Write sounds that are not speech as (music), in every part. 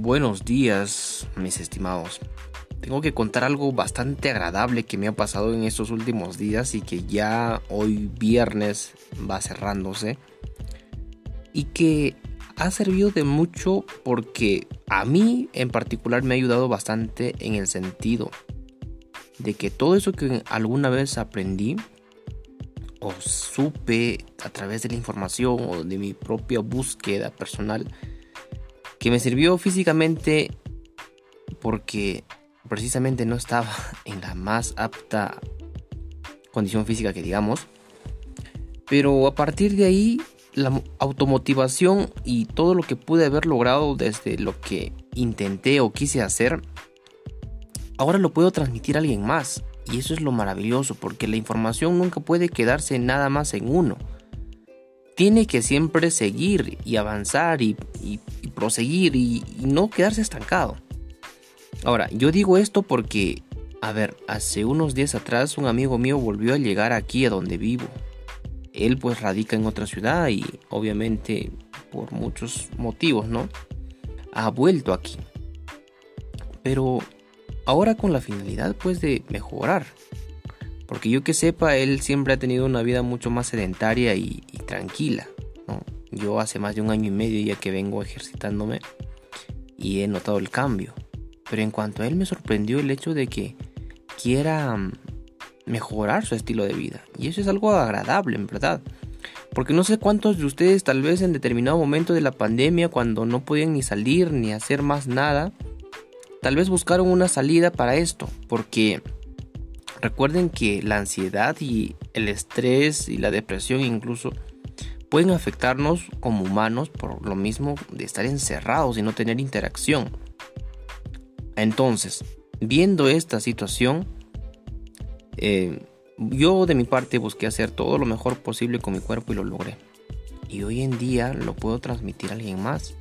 Buenos días, mis estimados. Tengo que contar algo bastante agradable que me ha pasado en estos últimos días y que ya hoy viernes va cerrándose. Y que ha servido de mucho porque a mí en particular me ha ayudado bastante en el sentido de que todo eso que alguna vez aprendí o supe a través de la información o de mi propia búsqueda personal, que me sirvió físicamente porque precisamente no estaba (laughs) en la más apta condición física que digamos. Pero a partir de ahí, la automotivación y todo lo que pude haber logrado desde lo que intenté o quise hacer, ahora lo puedo transmitir a alguien más. Y eso es lo maravilloso, porque la información nunca puede quedarse nada más en uno tiene que siempre seguir y avanzar y, proseguir y, no quedarse estancado. Ahora, yo digo esto porque, a ver, hace unos días atrás un amigo mío volvió a llegar aquí a donde vivo. Él pues radica en otra ciudad y obviamente por muchos motivos, ¿no? Ha vuelto aquí. Pero ahora con la finalidad pues de mejorar. Porque yo que sepa, él siempre ha tenido una vida mucho más sedentaria y, tranquila. Yo hace más de un año y medio ya que vengo ejercitándome y he notado el cambio. Pero en cuanto a él me sorprendió el hecho de que quiera mm, mejorar su estilo de vida. Y eso es algo agradable, en verdad. Porque no sé cuántos de ustedes tal vez en determinado momento de la pandemia, cuando no podían ni salir ni hacer más nada, tal vez buscaron una salida para esto. Porque Recuerden que la ansiedad y el estrés y la depresión incluso pueden afectarnos como humanos por lo mismo de estar encerrados y no tener interacción. Entonces, viendo esta situación, eh, yo de mi parte busqué hacer todo lo mejor posible con mi cuerpo y lo logré. Y hoy en día lo puedo transmitir a alguien más.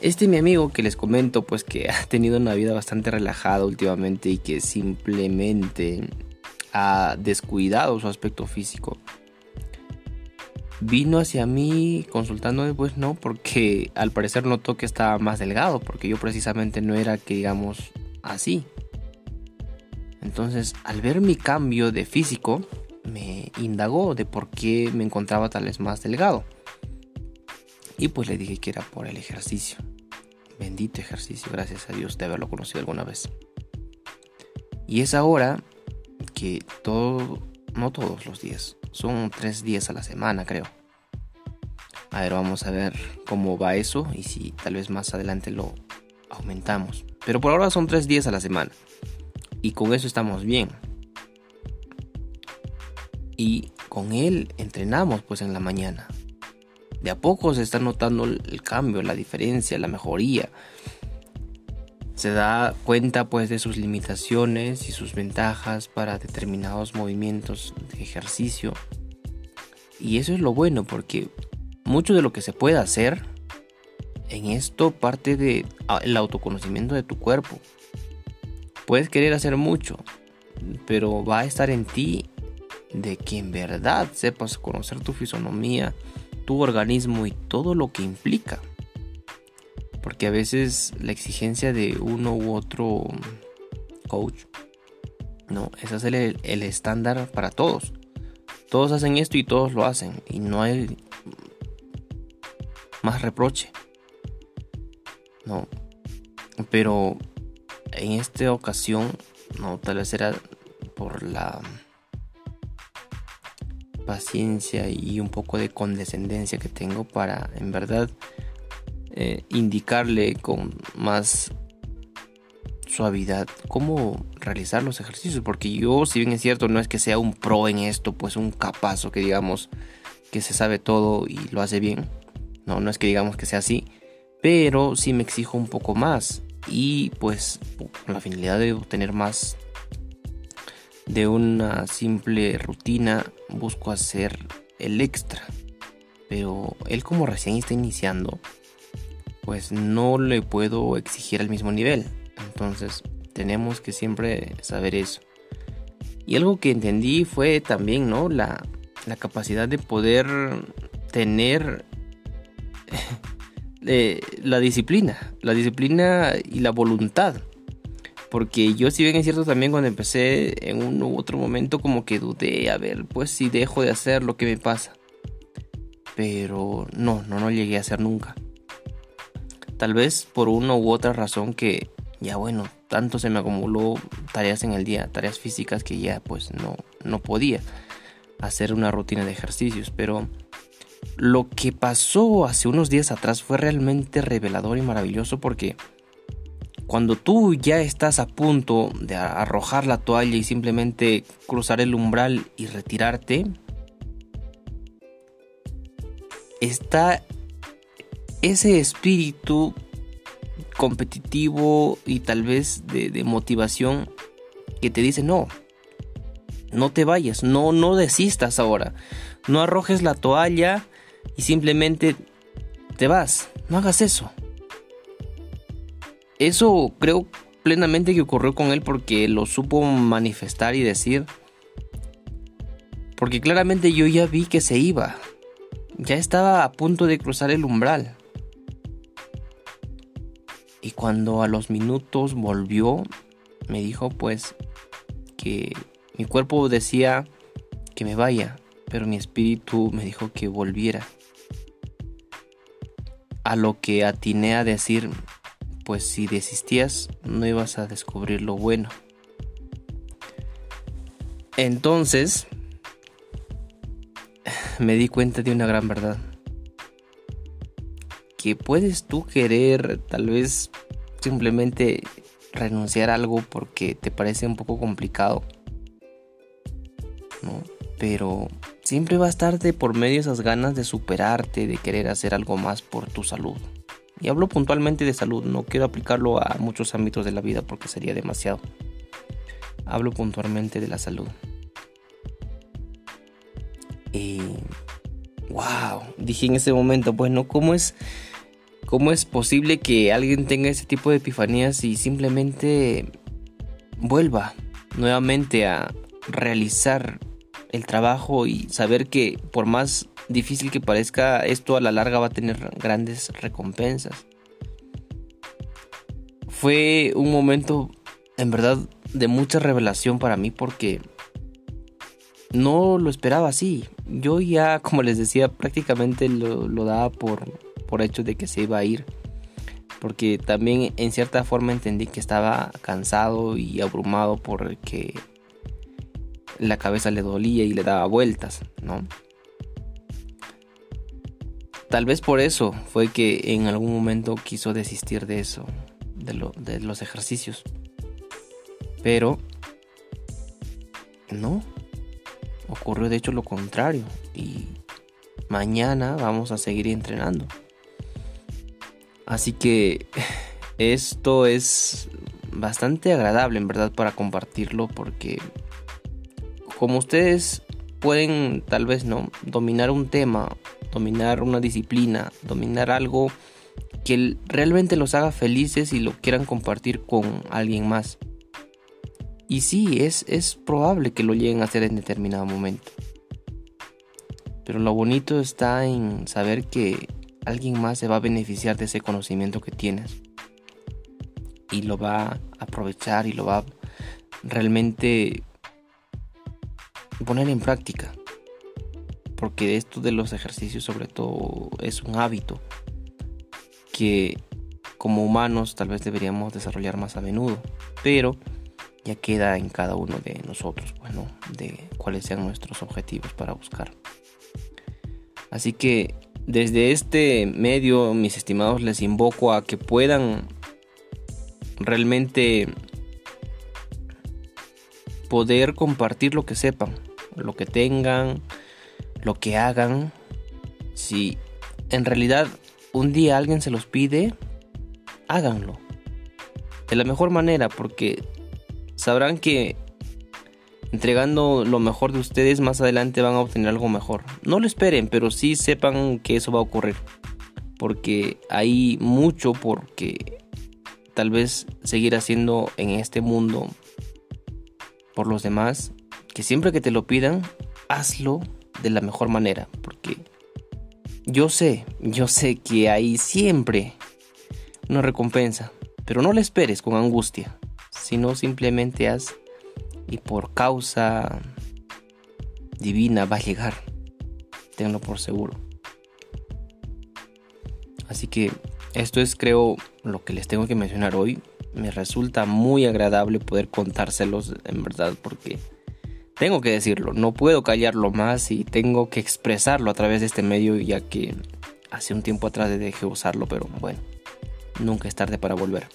Este mi amigo que les comento pues que (laughs) ha tenido una vida bastante relajada últimamente y que simplemente ha descuidado su aspecto físico. Vino hacia mí consultándome pues no porque al parecer notó que estaba más delgado porque yo precisamente no era que digamos así. Entonces al ver mi cambio de físico me indagó de por qué me encontraba tal vez más delgado. Y pues le dije que era por el ejercicio. Bendito ejercicio, gracias a Dios de haberlo conocido alguna vez. Y es ahora que todo, no todos los días, son tres días a la semana creo. A ver, vamos a ver cómo va eso y si tal vez más adelante lo aumentamos. Pero por ahora son tres días a la semana. Y con eso estamos bien. Y con él entrenamos pues en la mañana de a poco se está notando el cambio, la diferencia, la mejoría. Se da cuenta pues de sus limitaciones y sus ventajas para determinados movimientos de ejercicio. Y eso es lo bueno porque mucho de lo que se puede hacer en esto parte del autoconocimiento de tu cuerpo. Puedes querer hacer mucho, pero va a estar en ti de que en verdad sepas conocer tu fisonomía, tu organismo y todo lo que implica. Porque a veces la exigencia de uno u otro coach, no, es el, el estándar para todos. Todos hacen esto y todos lo hacen. Y no hay más reproche. No. Pero en esta ocasión, no, tal vez era por la paciencia y un poco de condescendencia que tengo para en verdad eh, indicarle con más suavidad cómo realizar los ejercicios porque yo si bien es cierto no es que sea un pro en esto pues un capazo que digamos que se sabe todo y lo hace bien no no es que digamos que sea así pero sí me exijo un poco más y pues con la finalidad de obtener más de una simple rutina busco hacer el extra. Pero él como recién está iniciando, pues no le puedo exigir al mismo nivel. Entonces tenemos que siempre saber eso. Y algo que entendí fue también, ¿no? La, la capacidad de poder tener (laughs) eh, la disciplina, la disciplina y la voluntad. Porque yo si bien es cierto también cuando empecé en un u otro momento como que dudé, a ver, pues si dejo de hacer lo que me pasa. Pero no, no, no llegué a hacer nunca. Tal vez por una u otra razón que ya bueno, tanto se me acumuló tareas en el día, tareas físicas que ya pues no, no podía hacer una rutina de ejercicios. Pero lo que pasó hace unos días atrás fue realmente revelador y maravilloso porque cuando tú ya estás a punto de arrojar la toalla y simplemente cruzar el umbral y retirarte, está ese espíritu competitivo y tal vez de, motivación que te dice no, no te vayas, no, no desistas ahora, no arrojes la toalla y simplemente te vas, no hagas eso. Eso creo plenamente que ocurrió con él porque lo supo manifestar y decir. Porque claramente yo ya vi que se iba. Ya estaba a punto de cruzar el umbral. Y cuando a los minutos volvió, me dijo pues que mi cuerpo decía que me vaya, pero mi espíritu me dijo que volviera. A lo que atiné a decir, pues si desistías no ibas a descubrir lo bueno. Entonces me di cuenta de una gran verdad. Que puedes tú querer tal vez simplemente renunciar a algo porque te parece un poco complicado. ¿no? Pero siempre va a estarte por medio esas ganas de superarte, de querer hacer algo más por tu salud. Y hablo puntualmente de salud, no quiero aplicarlo a muchos ámbitos de la vida porque sería demasiado. Hablo puntualmente de la salud. Y wow, dije en ese momento, bueno, ¿cómo es cómo es posible que alguien tenga ese tipo de epifanías y simplemente vuelva nuevamente a realizar el trabajo y saber que por más difícil que parezca, esto a la larga va a tener grandes recompensas. Fue un momento en verdad de mucha revelación para mí porque no lo esperaba así. Yo ya, como les decía, prácticamente lo, daba por, por hecho de que se iba a ir. Porque también en cierta forma entendí que estaba cansado y abrumado porque la cabeza le dolía y le daba vueltas, ¿no? Tal vez por eso fue que en algún momento quiso desistir de eso, de, los ejercicios. Pero no, ocurrió de hecho lo contrario y mañana vamos a seguir entrenando. Así que esto es bastante agradable en verdad para compartirlo porque como ustedes pueden tal vez no dominar un tema dominar una disciplina, dominar algo que realmente los haga felices y lo quieran compartir con alguien más. Y sí, es, es probable que lo lleguen a hacer en determinado momento. Pero lo bonito está en saber que alguien más se va a beneficiar de ese conocimiento que tienes. Y lo va a aprovechar y lo va a realmente poner en práctica porque esto de los ejercicios sobre todo es un hábito que como humanos tal vez deberíamos desarrollar más a menudo, pero ya queda en cada uno de nosotros, bueno, de cuáles sean nuestros objetivos para buscar. Así que desde este medio, mis estimados, les invoco a que puedan realmente poder compartir lo que sepan, lo que tengan, lo que hagan, si en realidad un día alguien se los pide, háganlo. De la mejor manera, porque sabrán que entregando lo mejor de ustedes más adelante van a obtener algo mejor. No lo esperen, pero sí sepan que eso va a ocurrir. Porque hay mucho porque tal vez seguir haciendo en este mundo por los demás, que siempre que te lo pidan, hazlo de la mejor manera, porque Yo sé, yo sé que hay siempre una recompensa, pero no la esperes con angustia, sino simplemente haz y por causa divina va a llegar. Tenlo por seguro. Así que esto es creo lo que les tengo que mencionar hoy. Me resulta muy agradable poder contárselos en verdad porque tengo que decirlo, no puedo callarlo más y tengo que expresarlo a través de este medio ya que hace un tiempo atrás dejé usarlo, pero bueno, nunca es tarde para volver.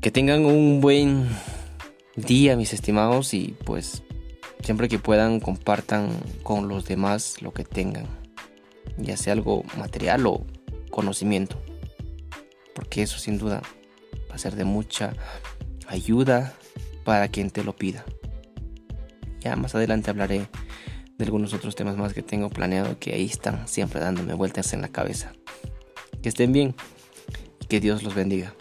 Que tengan un buen día mis estimados y pues siempre que puedan compartan con los demás lo que tengan, ya sea algo material o conocimiento, porque eso sin duda va a ser de mucha ayuda para quien te lo pida. Ya más adelante hablaré de algunos otros temas más que tengo planeado que ahí están siempre dándome vueltas en la cabeza. Que estén bien y que Dios los bendiga.